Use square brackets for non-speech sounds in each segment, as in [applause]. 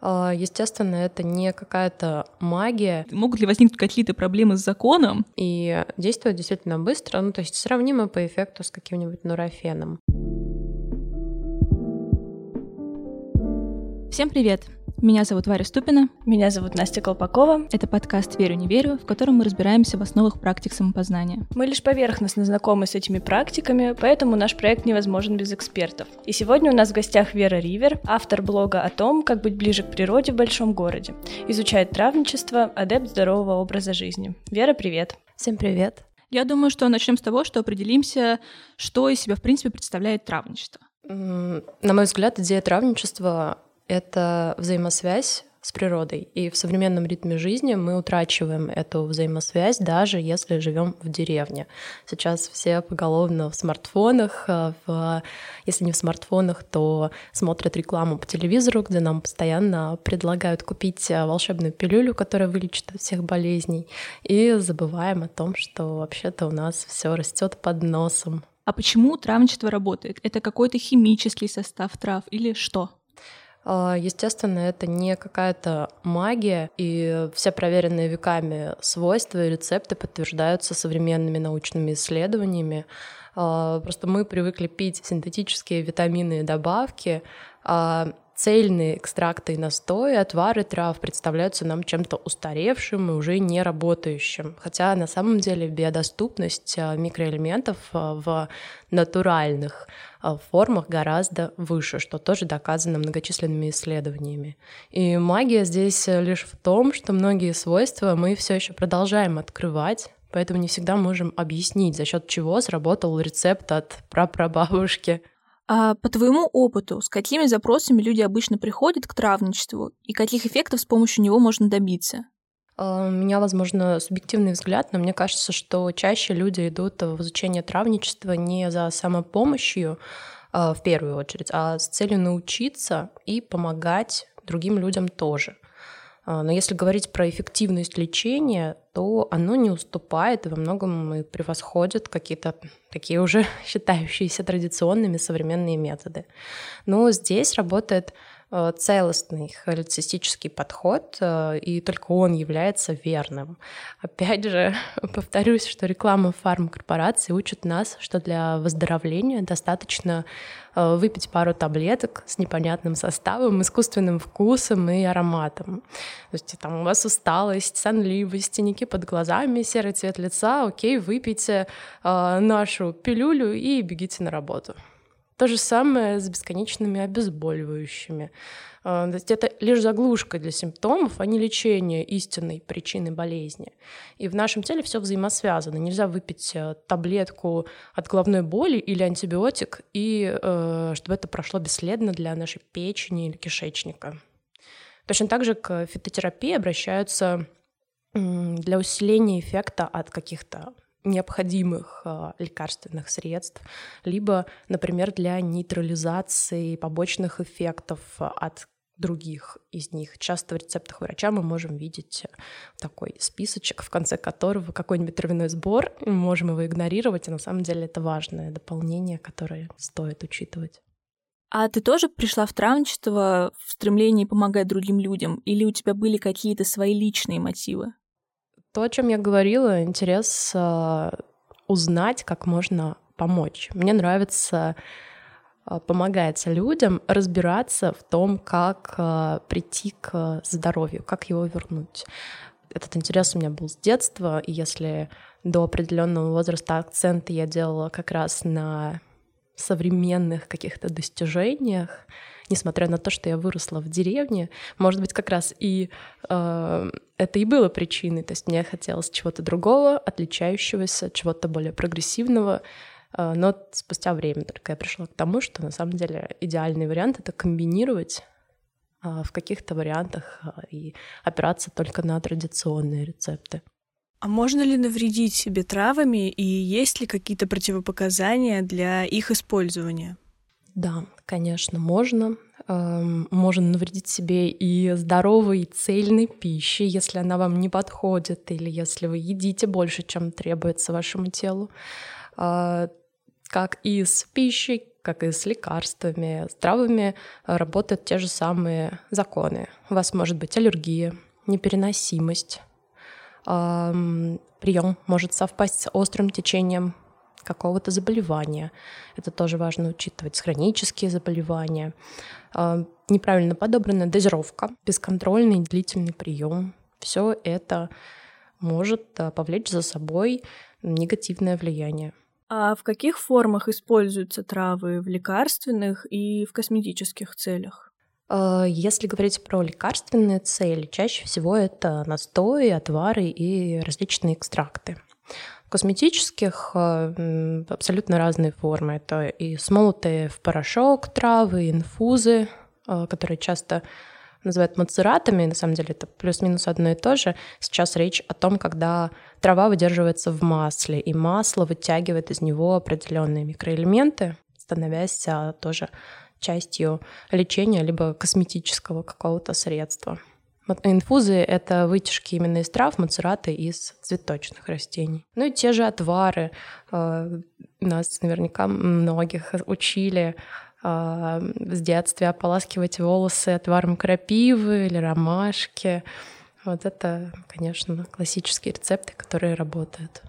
А, естественно, это не какая-то магия. Могут ли возникнуть какие-то проблемы с законом? И действует действительно быстро, ну то есть сравнимо по эффекту с каким-нибудь нурофеном. Всем привет! Меня зовут Варя Ступина. Меня зовут Настя Колпакова. Это подкаст «Верю, не верю», в котором мы разбираемся в основах практик самопознания. Мы лишь поверхностно знакомы с этими практиками, поэтому наш проект невозможен без экспертов. И сегодня у нас в гостях Вера Ривер, автор блога о том, как быть ближе к природе в большом городе. Изучает травничество, адепт здорового образа жизни. Вера, привет! Всем привет! Я думаю, что начнем с того, что определимся, что из себя, в принципе, представляет травничество. На мой взгляд, идея травничества это взаимосвязь с природой. И в современном ритме жизни мы утрачиваем эту взаимосвязь, даже если живем в деревне. Сейчас все поголовно в смартфонах, э, в, если не в смартфонах, то смотрят рекламу по телевизору, где нам постоянно предлагают купить э, волшебную пилюлю, которая вылечит всех болезней, и забываем о том, что вообще-то у нас все растет под носом. А почему травничество работает? Это какой-то химический состав трав или что? А, естественно, это не какая-то магия, и все проверенные веками свойства и рецепты подтверждаются современными научными исследованиями. А, просто мы привыкли пить синтетические витамины и добавки, а цельные экстракты и настои, отвары трав представляются нам чем-то устаревшим и уже не работающим. Хотя на самом деле биодоступность а, микроэлементов а, в натуральных а, формах гораздо выше, что тоже доказано многочисленными исследованиями. И магия здесь лишь в том, что многие свойства мы все еще продолжаем открывать, Поэтому не всегда можем объяснить, за счет чего сработал рецепт от прапрабабушки. А по твоему опыту, с какими запросами люди обычно приходят к травничеству и каких эффектов с помощью него можно добиться? А, у меня, возможно, субъективный взгляд, но мне кажется, что чаще люди идут в изучение травничества не за самопомощью а, в первую очередь, а с целью научиться и помогать другим людям тоже. А, но если говорить про эффективность лечения, то оно не уступает и во многом и превосходит какие-то такие уже [laughs] считающиеся традиционными современные методы. Но здесь работает целостный холецистический подход, э, и только он является верным. Опять же, [laughs] повторюсь, что реклама фармкорпорации учит нас, что для выздоровления достаточно э, выпить пару таблеток с непонятным составом, искусственным вкусом и ароматом. То есть там у вас усталость, сонливость, синяки под глазами, серый цвет лица, окей, выпейте нашу пилюлю и бегите на работу. То же самое с бесконечными обезболивающими. А, то есть это лишь заглушка для симптомов, а не лечение истинной причины болезни. И в нашем теле все взаимосвязано. Нельзя выпить э, таблетку от головной боли или антибиотик, и э, чтобы это прошло бесследно для нашей печени или кишечника. Точно так же к фитотерапии обращаются для усиления эффекта от каких-то необходимых э, лекарственных средств, либо, например, для нейтрализации побочных эффектов от других из них. Часто в рецептах врача мы можем видеть такой списочек, в конце которого какой-нибудь травяной сбор, мы можем его игнорировать, а на самом деле это важное дополнение, которое стоит учитывать. А ты тоже пришла в травничество в стремлении помогать другим людям, или у тебя были какие-то свои личные мотивы? То, о чем я говорила, интерес э, узнать, как можно помочь. Мне нравится э, помогать людям разбираться в том, как э, прийти к здоровью, как его вернуть. Этот интерес у меня был с детства, и если до определенного возраста акценты я делала как раз на современных каких-то достижениях, несмотря на то, что я выросла в деревне, может быть, как раз и э, это и было причиной. То есть мне хотелось чего-то другого, отличающегося, чего-то более прогрессивного. Э, но спустя время только я пришла к тому, что на самом деле идеальный вариант — это комбинировать э, в каких-то вариантах э, и опираться только на традиционные рецепты. А можно ли навредить себе травами и есть ли какие-то противопоказания для их использования? Да, конечно, можно. Эм, можно навредить себе и здоровой, и цельной пищей, если она вам не подходит, или если вы едите больше, чем требуется вашему телу. А, как и с пищей, как и с лекарствами, с травами работают те же самые законы. У вас может быть аллергия, непереносимость, прием может совпасть с острым течением какого-то заболевания. Это тоже важно учитывать. Хронические заболевания. Неправильно подобранная дозировка, бесконтрольный длительный прием. Все это может повлечь за собой негативное влияние. А в каких формах используются травы? В лекарственных и в косметических целях? А, если говорить про лекарственные цели, чаще всего это настои, отвары и различные экстракты. В косметических а, абсолютно разные формы. Это и смолотые в порошок травы, инфузы, а, которые часто называют мацератами, на самом деле это плюс-минус одно и то же. Сейчас речь о том, когда трава выдерживается в масле, и масло вытягивает из него определенные микроэлементы, становясь тоже частью лечения либо косметического какого-то средства. Инфузы — это вытяжки именно из трав, мацераты из цветочных растений. Ну и те же отвары. А, нас наверняка многих учили а, с детства ополаскивать волосы отваром крапивы или ромашки. Вот это, конечно, классические рецепты, которые работают.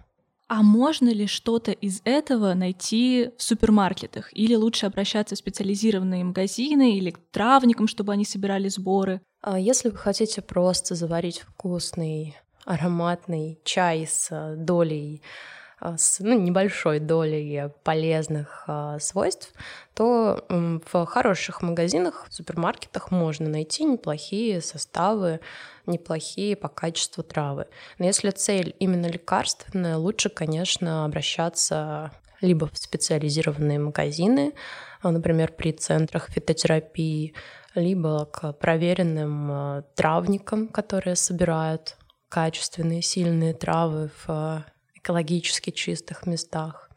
А можно ли что-то из этого найти в супермаркетах? Или лучше обращаться в специализированные магазины или к травникам, чтобы они собирали сборы? А если вы хотите просто заварить вкусный ароматный чай с долей а, с ну, небольшой долей полезных а, свойств, то в хороших магазинах, в супермаркетах можно найти неплохие составы, неплохие по качеству травы. Но если цель именно лекарственная, лучше, конечно, обращаться либо в специализированные магазины, а, например, при центрах фитотерапии, либо к проверенным травникам, которые собирают качественные, сильные травы в экологически чистых местах.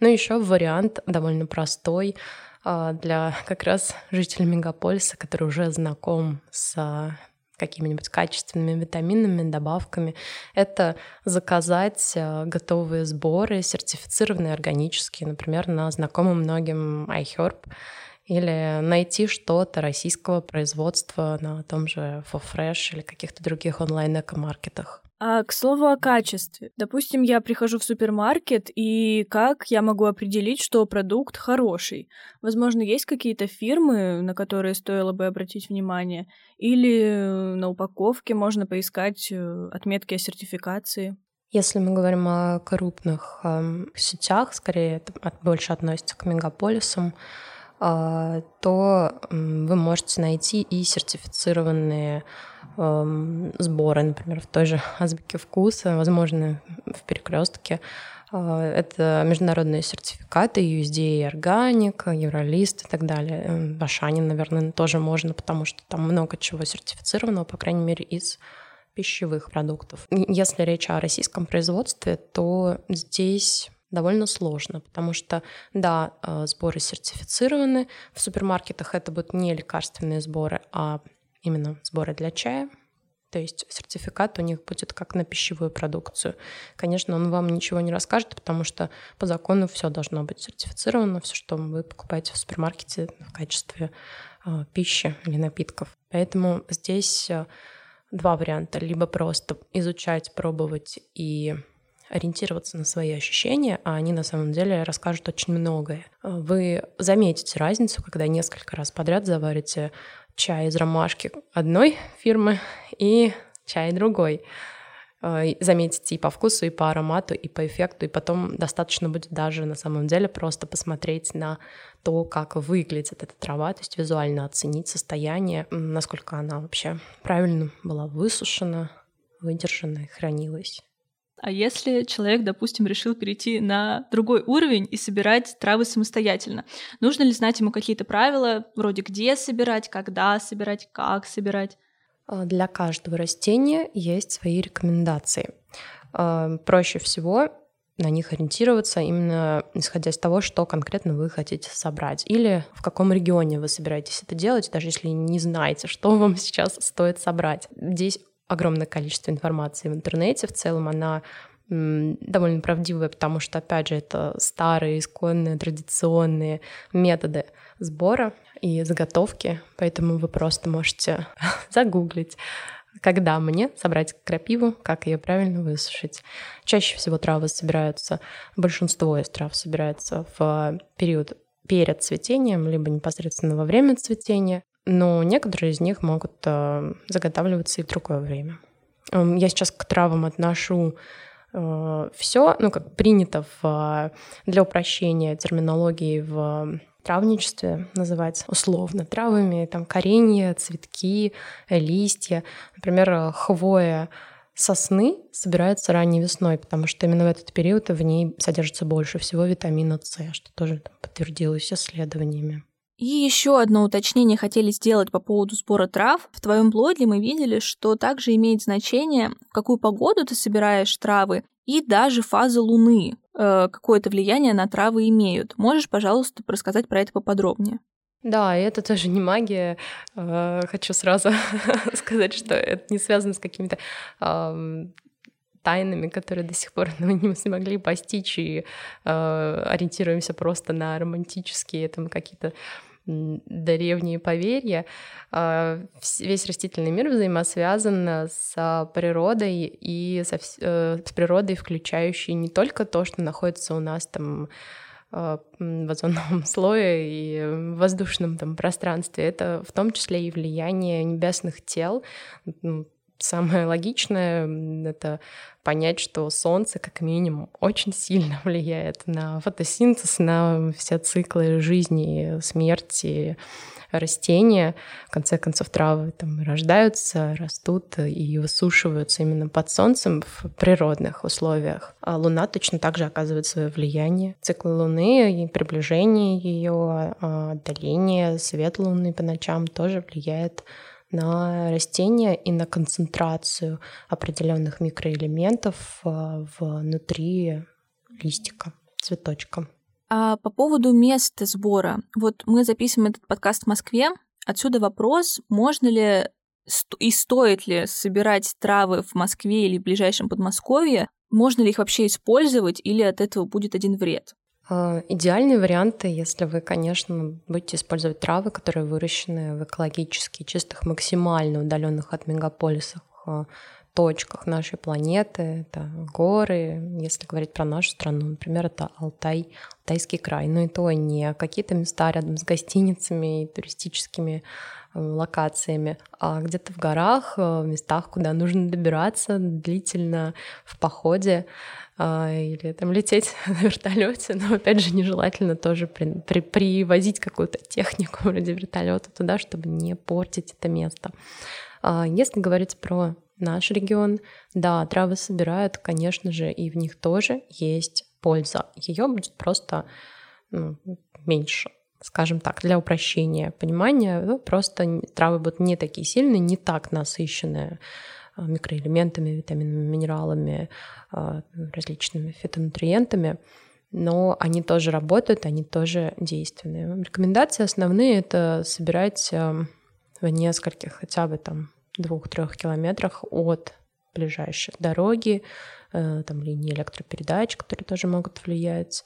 Но еще вариант довольно простой а, для как раз жителей мегаполиса, который уже знаком с какими-нибудь качественными витаминами, добавками, это заказать а, готовые сборы, сертифицированные органические, например, на знакомом многим iHerb, или найти что-то российского производства на том же FoFresh или каких-то других онлайн-экомаркетах. А к слову о качестве. Допустим, я прихожу в супермаркет, и как я могу определить, что продукт хороший? Возможно, есть какие-то фирмы, на которые стоило бы обратить внимание? Или на упаковке можно поискать э, отметки о сертификации? Если мы говорим о крупных э, сетях, скорее это больше относится к мегаполисам, то э, вы можете найти и сертифицированные Эм, сборы, например, в той же [laughs] азбуке вкуса, возможно, в перекрестке. Э, это международные сертификаты USDA Органик, Евролист и так далее. Эм, в Ашане, наверное, тоже можно, потому что там много чего сертифицированного, по крайней мере, из пищевых продуктов. Если речь о российском производстве, то здесь довольно сложно, потому что, да, э, сборы сертифицированы, в супермаркетах это будут не лекарственные сборы, а именно сборы для чая. То есть сертификат у них будет как на пищевую продукцию. Конечно, он вам ничего не расскажет, потому что по закону все должно быть сертифицировано, все, что вы покупаете в супермаркете в качестве э, пищи или напитков. Поэтому здесь э, два варианта. Либо просто изучать, пробовать и ориентироваться на свои ощущения, а они на самом деле расскажут очень многое. Вы заметите разницу, когда несколько раз подряд заварите чай из ромашки одной фирмы и чай другой. Э, заметите и по вкусу, и по аромату, и по эффекту, и потом достаточно будет даже на самом деле просто посмотреть на то, как выглядит эта трава, то есть визуально оценить состояние, насколько она вообще правильно была высушена, выдержана и хранилась. А если человек, допустим, решил перейти на другой уровень и собирать травы самостоятельно, нужно ли знать ему какие-то правила, вроде где собирать, когда собирать, как собирать? А, для каждого растения есть свои рекомендации. А, проще всего на них ориентироваться именно исходя из того, что конкретно вы хотите собрать. Или в каком регионе вы собираетесь это делать, даже если не знаете, что вам сейчас стоит собрать. Здесь огромное количество информации в интернете. В целом она довольно правдивая, потому что, опять же, это старые, исконные, традиционные методы сбора и заготовки, поэтому вы просто можете [laughs] загуглить, когда мне собрать крапиву, как ее правильно высушить. Чаще всего травы собираются, большинство из трав собирается в период перед цветением, либо непосредственно во время цветения, но некоторые из них могут э, заготавливаться и в другое время. Эм, я сейчас к травам отношу э, все, ну, как принято в, для упрощения терминологии в травничестве называть условно травами, там коренья, цветки, листья. Например, хвоя сосны собирается ранней весной, потому что именно в этот период в ней содержится больше всего витамина С, что тоже подтвердилось исследованиями. И еще одно уточнение хотели сделать по поводу сбора трав. В твоем блоге мы видели, что также имеет значение, в какую погоду ты собираешь травы, и даже фазы Луны э, какое-то влияние на травы имеют. Можешь, пожалуйста, рассказать про это поподробнее? Да, это тоже не магия. Э, хочу сразу [laughs] сказать, что это не связано с какими-то тайнами, которые до сих пор [laughs] мы не смогли постичь, и э, ориентируемся просто на романтические там какие-то древние поверья. А, весь растительный мир взаимосвязан с природой и со, э, с природой, включающей не только то, что находится у нас там а, в озоновом [laughs] слое и в воздушном там пространстве. Это в том числе и влияние небесных тел, самое логичное — это понять, что Солнце, как минимум, очень сильно [laughs] влияет на фотосинтез, на все циклы жизни, смерти, растения. В конце концов, травы там рождаются, растут и высушиваются именно под солнцем в природных условиях. А Луна точно так же оказывает свое влияние. Циклы Луны и приближение ее, а, отдаление, свет Луны по ночам тоже влияет на растения и на концентрацию определенных микроэлементов э, внутри листика, цветочка. А по поводу места сбора. Вот мы записываем этот подкаст в Москве. Отсюда вопрос, можно ли и стоит ли собирать травы в Москве или в ближайшем Подмосковье? Можно ли их вообще использовать или от этого будет один вред? А, идеальные варианты, если вы, конечно, будете использовать травы, которые выращены в экологически чистых, максимально удаленных от мегаполисов а, точках нашей планеты, это горы, если говорить про нашу страну, например, это Алтай, Алтайский край, но и то не какие-то места рядом с гостиницами и туристическими а, локациями, а где-то в горах, в местах, куда нужно добираться длительно в походе, а, или там лететь [laughs] на вертолете, но опять же нежелательно тоже при, при, привозить какую-то технику [laughs] вроде вертолета туда, чтобы не портить это место. А, если говорить про наш регион, да, травы собирают, конечно же, и в них тоже есть польза. Ее будет просто ну, меньше скажем так, для упрощения понимания, ну, просто травы будут не такие сильные, не так насыщенные а, микроэлементами, витаминами, минералами, а, различными фитонутриентами, но они тоже работают, они тоже действенные. Рекомендации основные — это собирать а, в нескольких, хотя бы там двух-трех километрах от ближайшей дороги, там линии электропередач, которые тоже могут влиять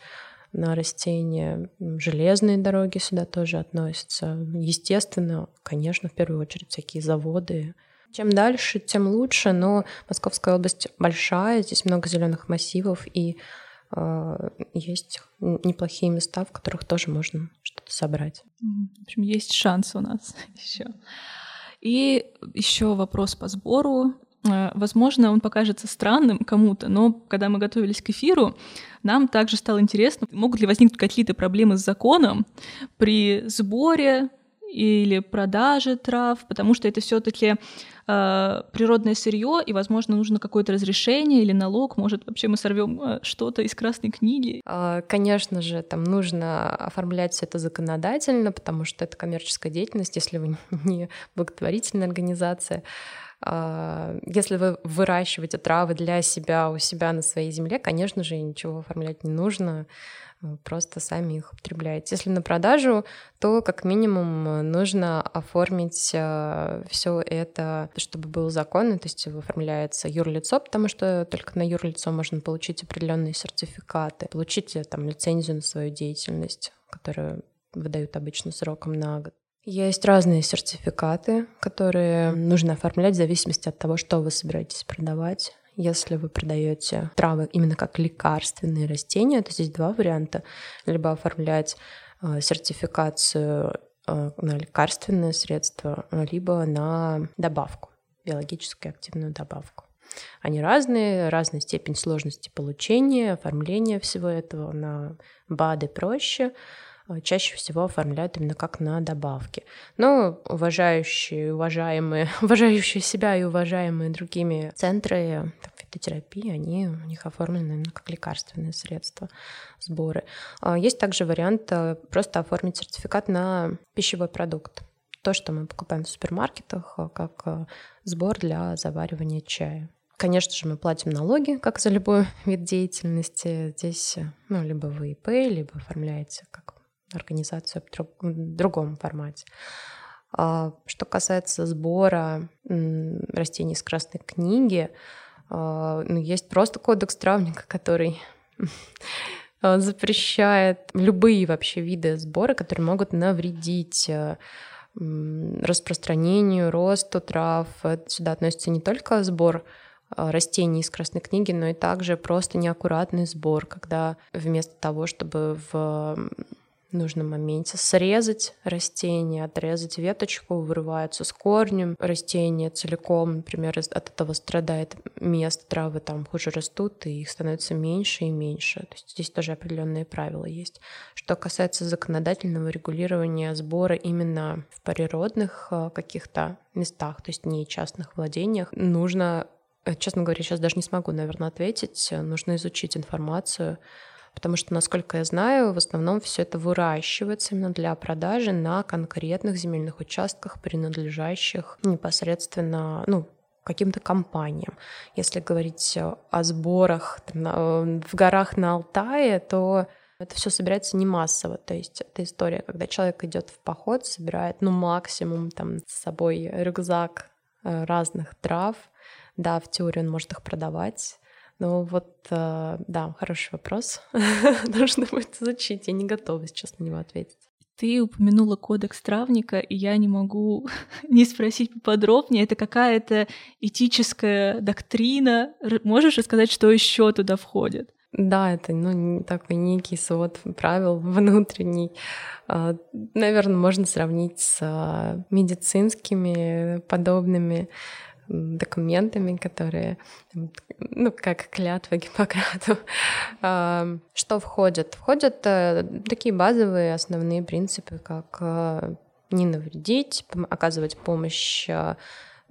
на растения. Железные дороги сюда тоже относятся. Естественно, конечно, в первую очередь всякие заводы, чем дальше, тем лучше, но Московская область большая, здесь много зеленых массивов, и э, есть неплохие места, в которых тоже можно что-то собрать. В общем, есть шанс у нас [laughs] еще. И еще вопрос по сбору. Э, возможно, он покажется странным кому-то, но когда мы готовились к эфиру, нам также стало интересно, могут ли возникнуть какие-то проблемы с законом при сборе или продаже трав, потому что это все-таки э, природное сырье, и, возможно, нужно какое-то разрешение или налог. Может, вообще мы сорвем э, что-то из красной книги. А, конечно же, там нужно оформлять все это законодательно, потому что это коммерческая деятельность, если вы [laughs] не благотворительная организация. А, если вы выращиваете травы для себя у себя на своей земле, конечно же, ничего оформлять не нужно просто сами их употребляете. Если на продажу, то как минимум нужно оформить э, все это чтобы был закон, то есть оформляется юрлицо, потому что только на юрлицо можно получить определенные сертификаты, получить там лицензию на свою деятельность, которую выдают обычно сроком на год. Есть разные сертификаты, которые нужно оформлять в зависимости от того, что вы собираетесь продавать. Если вы продаете травы именно как лекарственные растения, то здесь два варианта. Либо оформлять э, сертификацию э, на лекарственное средство, либо на добавку, биологически активную добавку. Они разные, разная степень сложности получения, оформления всего этого. На БАДы проще, чаще всего оформляют именно как на добавки. Но уважающие, уважаемые, [laughs] уважающие себя и уважаемые другими центры фитотерапии, они у них оформлены именно как лекарственные средства, сборы. А есть также вариант э, просто оформить сертификат на пищевой продукт. То, что мы покупаем в супермаркетах, э, как сбор для заваривания чая. Конечно же, мы платим налоги, как за любой [laughs] вид деятельности. Здесь, ну, либо вы ИП, либо оформляете как организацию в другом формате. А, что касается сбора растений из Красной книги, а, ну, есть просто кодекс травника, [laughs] который запрещает любые вообще виды сбора, которые могут навредить распространению, росту трав. Сюда относится не только сбор а, растений из Красной книги, но и также просто неаккуратный сбор, когда вместо того, чтобы в нужном моменте срезать растение, отрезать веточку, вырываются с корнем растения целиком, например, от этого страдает место, травы там хуже растут, и их становится меньше и меньше. То есть здесь тоже определенные правила есть. Что касается законодательного регулирования сбора именно в природных э, каких-то местах, то есть не частных владениях, нужно, э, честно говоря, сейчас даже не смогу, наверное, ответить, нужно изучить информацию, потому что, насколько я знаю, в основном все это выращивается именно для продажи на конкретных земельных участках, принадлежащих непосредственно, ну, каким-то компаниям. Если говорить о сборах там, в горах на Алтае, то это все собирается не массово. То есть это история, когда человек идет в поход, собирает, ну, максимум там с собой рюкзак э, разных трав. Да, в теории он может их продавать, ну вот, э, да, хороший вопрос. [laughs] Нужно будет изучить. Я не готова сейчас на него ответить. Ты упомянула кодекс травника, и я не могу [laughs] не спросить поподробнее. Это какая-то этическая доктрина. Можешь рассказать, что еще туда входит? Да, это ну, такой некий свод правил [laughs] внутренний. А, Наверное, можно сравнить с а, медицинскими подобными документами, которые, ну, как клятва [laughs] Гиппократу. А, что входит? Входят э, такие базовые основные принципы, как э, не навредить, оказывать помощь э,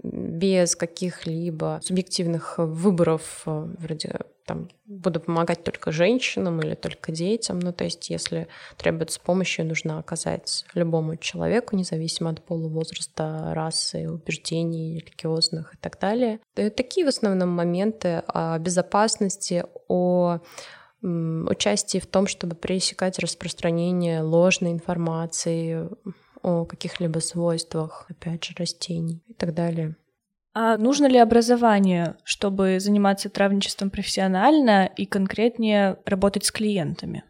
без каких-либо субъективных выборов, э, вроде там буду помогать только женщинам или только детям. Ну, то есть, если требуется помощь, ее нужно оказать любому человеку, независимо от пола, возраста, расы, убеждений, религиозных и так далее. И такие в основном моменты о безопасности, о участии в том, чтобы пресекать распространение ложной информации, о каких-либо свойствах, опять же, растений и так далее. А нужно ли образование, чтобы заниматься травничеством профессионально и конкретнее работать с клиентами?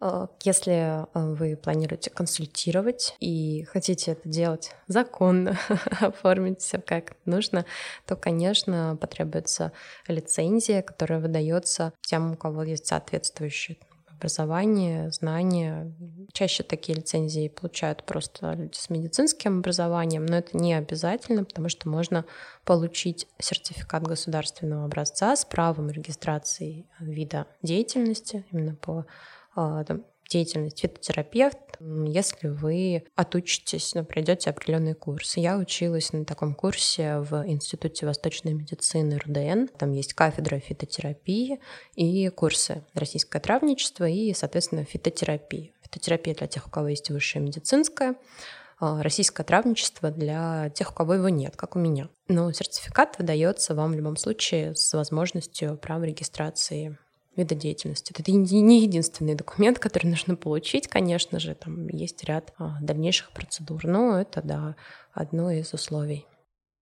Э, если э, вы планируете консультировать и хотите это делать законно, [laughs] оформить все как нужно, то, конечно, потребуется лицензия, которая выдается тем, у кого есть соответствующие образование, знания. Чаще такие лицензии получают просто люди с медицинским образованием, но это не обязательно, потому что можно получить сертификат государственного образца с правом регистрации вида деятельности именно по а, деятельность фитотерапевт, если вы отучитесь, ну, пройдете определенный курс. Я училась на таком курсе в Институте восточной медицины РДН. Там есть кафедра фитотерапии и курсы российское травничество и, соответственно, фитотерапия. Фитотерапия для тех, у кого есть высшее медицинское, а российское травничество для тех, у кого его нет, как у меня. Но сертификат выдается вам в любом случае с возможностью права регистрации вида деятельности. Это не единственный документ, который [laughs] нужно получить, конечно же, там есть ряд а, дальнейших процедур, но это, да, одно из условий.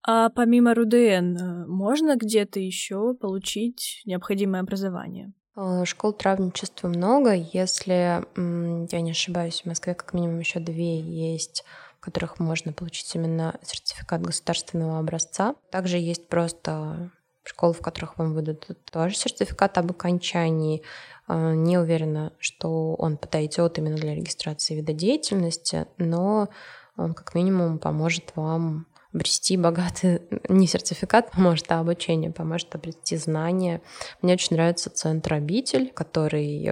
А помимо РУДН, э, можно где-то еще получить необходимое образование? Э, школ травничества много. Если я не ошибаюсь, в Москве как минимум еще две есть в которых можно получить именно сертификат государственного образца. Также есть просто школы, в которых вам выдадут тоже сертификат об окончании. Э, не уверена, что он подойдет именно для регистрации вида деятельности, но он как минимум поможет вам обрести богатый, [laughs] не сертификат поможет, а обучение поможет обрести знания. Мне очень нравится центр «Обитель», который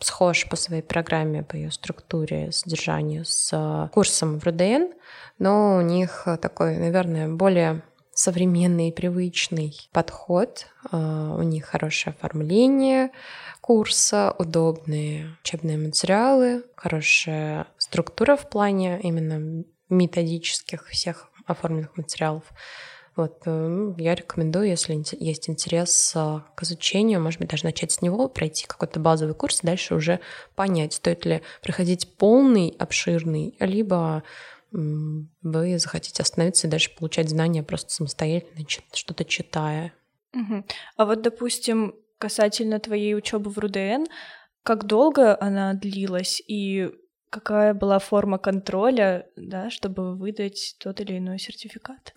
схож по своей программе, по ее структуре, содержанию с курсом в РУДН, но у них такой, наверное, более современный привычный подход. А, у них хорошее оформление курса, удобные учебные материалы, хорошая структура в плане именно методических всех оформленных материалов. Вот, э, ну, я рекомендую, если есть интерес э, к изучению, может быть, даже начать с него, пройти какой-то базовый курс, дальше уже понять, стоит ли проходить полный, обширный, либо вы захотите остановиться и дальше получать знания просто самостоятельно, что-то читая. Угу. А вот, допустим, касательно твоей учебы в РУДН, как долго она длилась и какая была форма контроля, да, чтобы выдать тот или иной сертификат?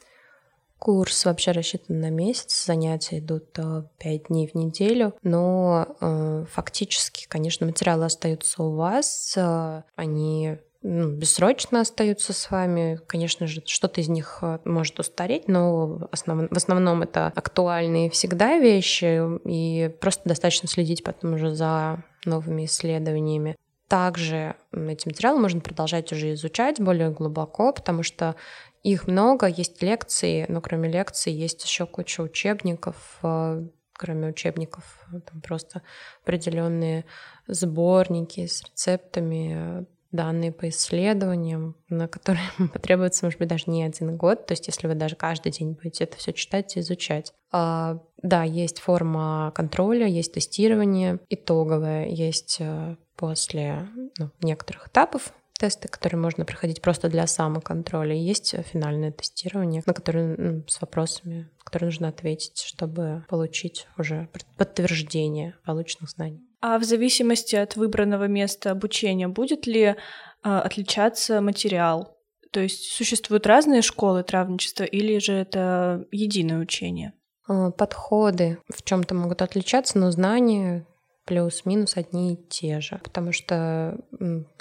Курс вообще рассчитан на месяц, занятия идут э, пять дней в неделю, но э, фактически, конечно, материалы остаются у вас, э, они бессрочно остаются с вами. Конечно же, что-то из них э, может устареть, но основ... в основном это актуальные всегда вещи, и просто достаточно следить потом уже за новыми исследованиями. Также эти материалы можно продолжать уже изучать более глубоко, потому что их много, есть лекции, но кроме лекций есть еще куча учебников, э, кроме учебников, там просто определенные сборники с рецептами, данные по исследованиям, на которые [laughs] потребуется, может быть, даже не один год. То есть, если вы даже каждый день будете это все читать и изучать. А, да, есть форма контроля, есть тестирование итоговое, есть э, после ну, некоторых этапов тесты, которые можно проходить просто для самоконтроля. И есть финальное тестирование, на которое ну, с вопросами, которые нужно ответить, чтобы получить уже подтверждение полученных знаний. А в зависимости от выбранного места обучения будет ли а, отличаться материал? То есть существуют разные школы травничества или же это единое учение? А, подходы в чем-то могут отличаться, но знания плюс-минус одни и те же. Потому что,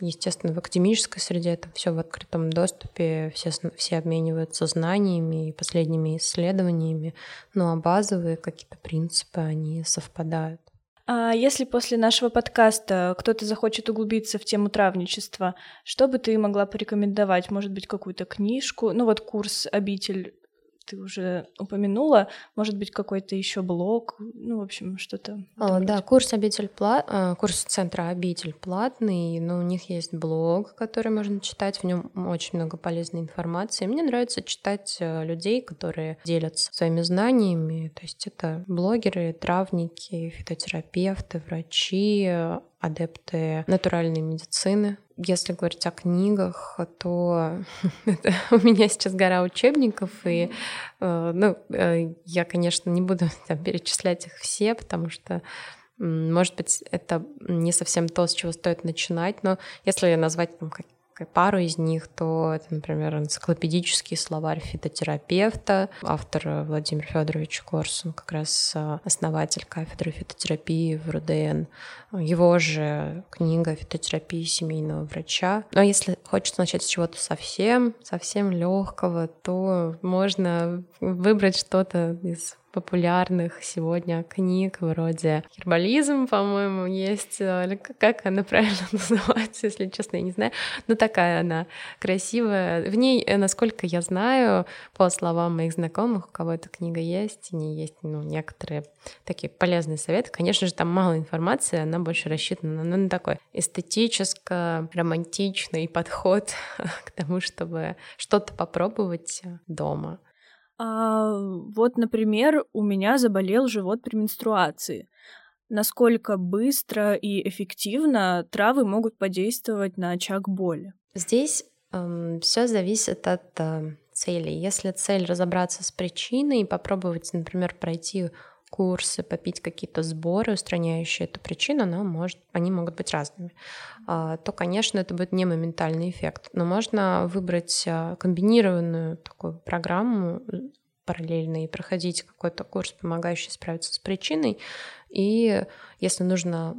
естественно, в академической среде это все в открытом доступе, все, все обмениваются знаниями и последними исследованиями, ну а базовые какие-то принципы, они совпадают. А если после нашего подкаста кто-то захочет углубиться в тему травничества, что бы ты могла порекомендовать? Может быть, какую-то книжку? Ну вот курс «Обитель» ты уже упомянула, может быть, какой-то еще блог, ну, в общем, что-то. А, да, курс обитель плат, а, курс центра обитель платный, но у них есть блог, который можно читать, в нем очень много полезной информации. Мне нравится читать э, людей, которые делятся своими знаниями, то есть это блогеры, травники, фитотерапевты, врачи, адепты натуральной медицины. Если говорить о книгах, то [laughs] [laughs] у меня сейчас гора учебников, и э, ну, э, я, конечно, не буду [laughs] там, перечислять их все, потому что может быть, это не совсем то, с чего стоит начинать, но если назвать там, пару из них, то это, например, энциклопедический словарь фитотерапевта, автор Владимир Федорович Корсун, как раз а, основатель кафедры фитотерапии в РУДН. Его же книга «Фитотерапия семейного врача». Но если хочется начать с чего-то совсем, совсем легкого, то можно выбрать что-то из популярных сегодня книг вроде «Гербализм», по-моему, есть, э, или как она правильно [laughs] называется, если честно, я не знаю, но такая она красивая. В ней, э, насколько я знаю, по словам моих знакомых, у кого эта книга есть, в ней есть ну, некоторые такие полезные советы. Конечно же, там мало информации, она больше рассчитана на, на такой эстетическо-романтичный подход [laughs] к тому, чтобы что-то попробовать дома. А, вот, например, у меня заболел живот при менструации. Насколько быстро и эффективно травы могут подействовать на очаг боли? Здесь эм, все зависит от э, цели. Если цель разобраться с причиной и попробовать, например, пройти курсы, попить какие-то сборы, устраняющие эту причину, она может, они могут быть разными, а, то, конечно, это будет не моментальный эффект. Но можно выбрать а, комбинированную такую программу параллельно и проходить какой-то курс, помогающий справиться с причиной. И если нужно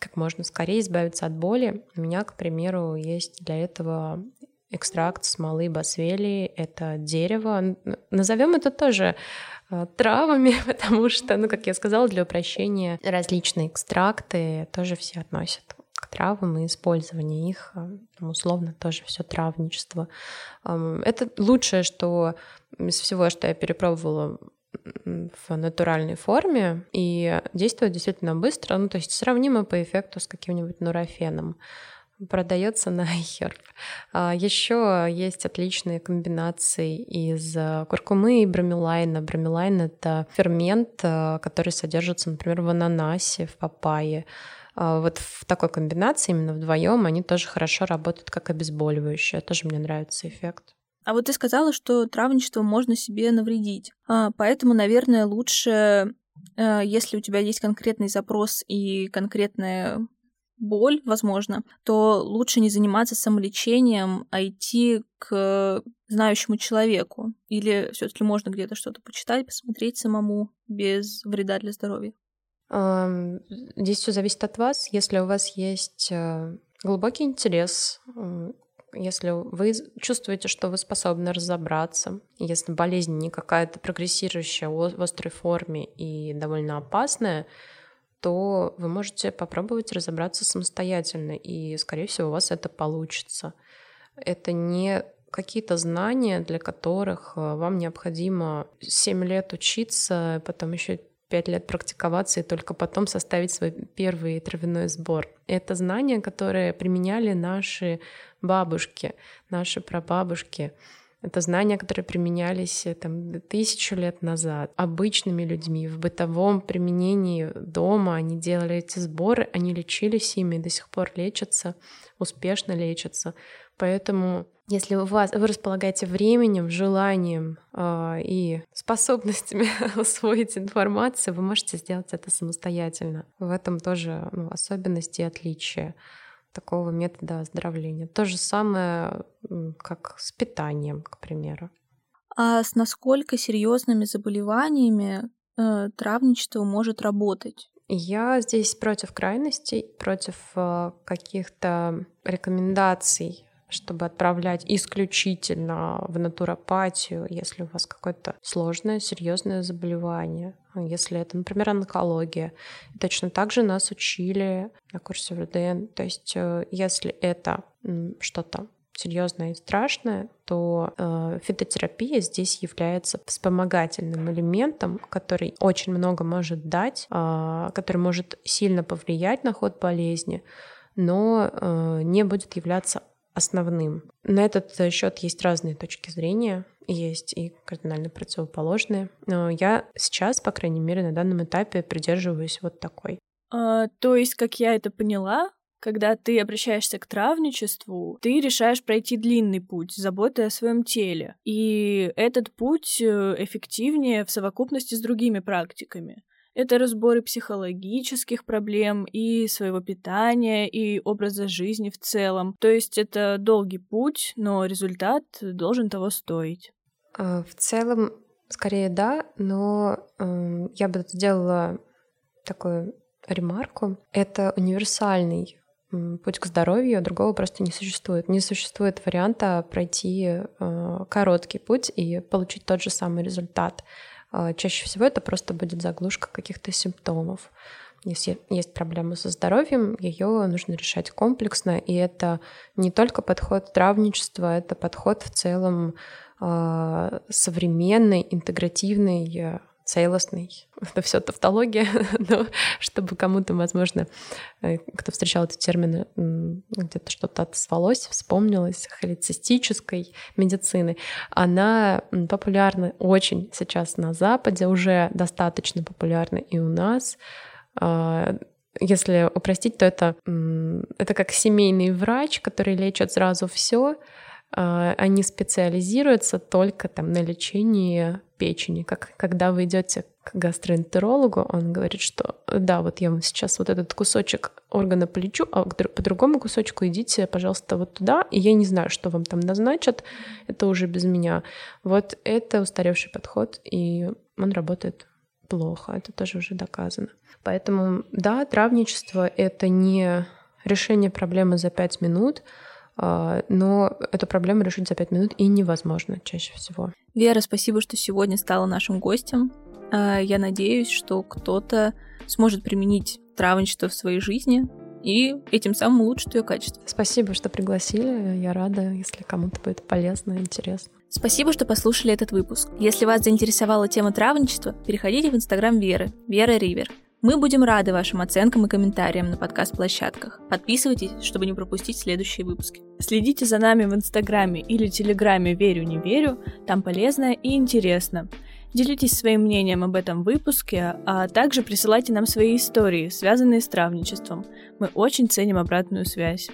как можно скорее избавиться от боли, у меня, к примеру, есть для этого экстракт смолы басвели, это дерево. Назовем это тоже э, травами, [laughs] потому что, ну, как я сказала, для упрощения различные экстракты тоже все относят к травам и использование их, э, условно, тоже все травничество. Это лучшее, что из всего, что я перепробовала в натуральной форме и действует действительно быстро, ну, то есть сравнимо по эффекту с каким-нибудь нурофеном продается на [laughs] iHerb. А, Еще есть отличные комбинации из э, куркумы и бромелайна. Бромелайн — это фермент, э, который содержится, например, в ананасе, в папайе. А, вот в такой комбинации именно вдвоем они тоже хорошо работают как обезболивающее. Тоже мне нравится эффект. А вот ты сказала, что травничество можно себе навредить. А, поэтому, наверное, лучше, э, если у тебя есть конкретный запрос и конкретная боль, возможно, то лучше не заниматься самолечением, а идти к знающему человеку. Или все-таки можно где-то что-то почитать, посмотреть самому без вреда для здоровья. Здесь все зависит от вас. Если у вас есть э, глубокий интерес, если вы чувствуете, что вы способны разобраться, если болезнь не какая-то прогрессирующая в острой форме и довольно опасная, то вы можете попробовать разобраться самостоятельно, и, скорее всего, у вас это получится. Это не какие-то знания, для которых э, вам необходимо 7 лет учиться, потом еще 5 лет практиковаться и только потом составить свой первый травяной сбор. Это знания, которые применяли наши бабушки, наши прабабушки. Это знания, которые применялись э, там, тысячу лет назад обычными людьми в бытовом применении дома. Они делали эти сборы, они лечились ими до сих пор лечатся, успешно лечатся. Поэтому если у вас, вы располагаете временем, желанием э, и способностями [laughs] усвоить информацию, вы можете сделать это самостоятельно. В этом тоже ну, особенности и отличия такого метода оздоровления. То же самое, как с питанием, к примеру. А с насколько серьезными заболеваниями э, травничество может работать? Я здесь против крайностей, против э, каких-то рекомендаций чтобы отправлять исключительно в натуропатию, если у вас какое-то сложное, серьезное заболевание. Если это, например, онкология. точно так же нас учили на курсе в РДН. То есть э, если это что-то серьезное и страшное, то э, фитотерапия здесь является вспомогательным элементом, который очень много может дать, э, который может сильно повлиять на ход болезни, но э, не будет являться основным. На этот счет есть разные точки зрения, есть и кардинально противоположные. Но я сейчас, по крайней мере, на данном этапе придерживаюсь вот такой. А, то есть, как я это поняла, когда ты обращаешься к травничеству, ты решаешь пройти длинный путь, заботой о своем теле. И этот путь э, эффективнее в совокупности с другими практиками. Это разборы психологических проблем и своего питания, и образа жизни в целом. То есть это долгий путь, но результат должен того стоить. А, в целом, скорее да, но э, я бы сделала такую ремарку. Это универсальный путь к здоровью, другого просто не существует. Не существует варианта пройти э, короткий путь и получить тот же самый результат. А, чаще всего это просто будет заглушка каких-то симптомов. Если есть проблемы со здоровьем, ее нужно решать комплексно, и это не только подход травничества, это подход в целом а, современный, интегративный целостный. Это все тавтология, [laughs] но чтобы кому-то, возможно, э, кто встречал эти термины, где-то что-то отозвалось, вспомнилось, холецистической медицины, она популярна очень сейчас на Западе, уже достаточно популярна и у нас. А, если упростить, то это, это как семейный врач, который лечит сразу все, а, они специализируются только там на лечении печени. Как когда вы идете к гастроэнтерологу, он говорит, что да, вот я вам сейчас вот этот кусочек органа полечу, а по другому кусочку идите, пожалуйста, вот туда, и я не знаю, что вам там назначат, это уже без меня. Вот это устаревший подход, и он работает плохо, это тоже уже доказано. Поэтому, да, травничество — это не решение проблемы за пять минут, а, но эту проблему решить за пять минут и невозможно чаще всего. Вера, спасибо, что сегодня стала нашим гостем. А, я надеюсь, что кто-то сможет применить травничество в своей жизни и этим самым улучшит ее качество. Спасибо, что пригласили. Я рада, если кому-то будет полезно и интересно. Спасибо, что послушали этот выпуск. Если вас заинтересовала тема травничества, переходите в инстаграм Веры, Вера Ривер. Мы будем рады вашим оценкам и комментариям на подкаст-площадках. Подписывайтесь, чтобы не пропустить следующие выпуски. Следите за нами в Инстаграме или Телеграме «Верю, не верю», там полезно и интересно. Делитесь своим мнением об этом выпуске, а также присылайте нам свои истории, связанные с травничеством. Мы очень ценим обратную связь.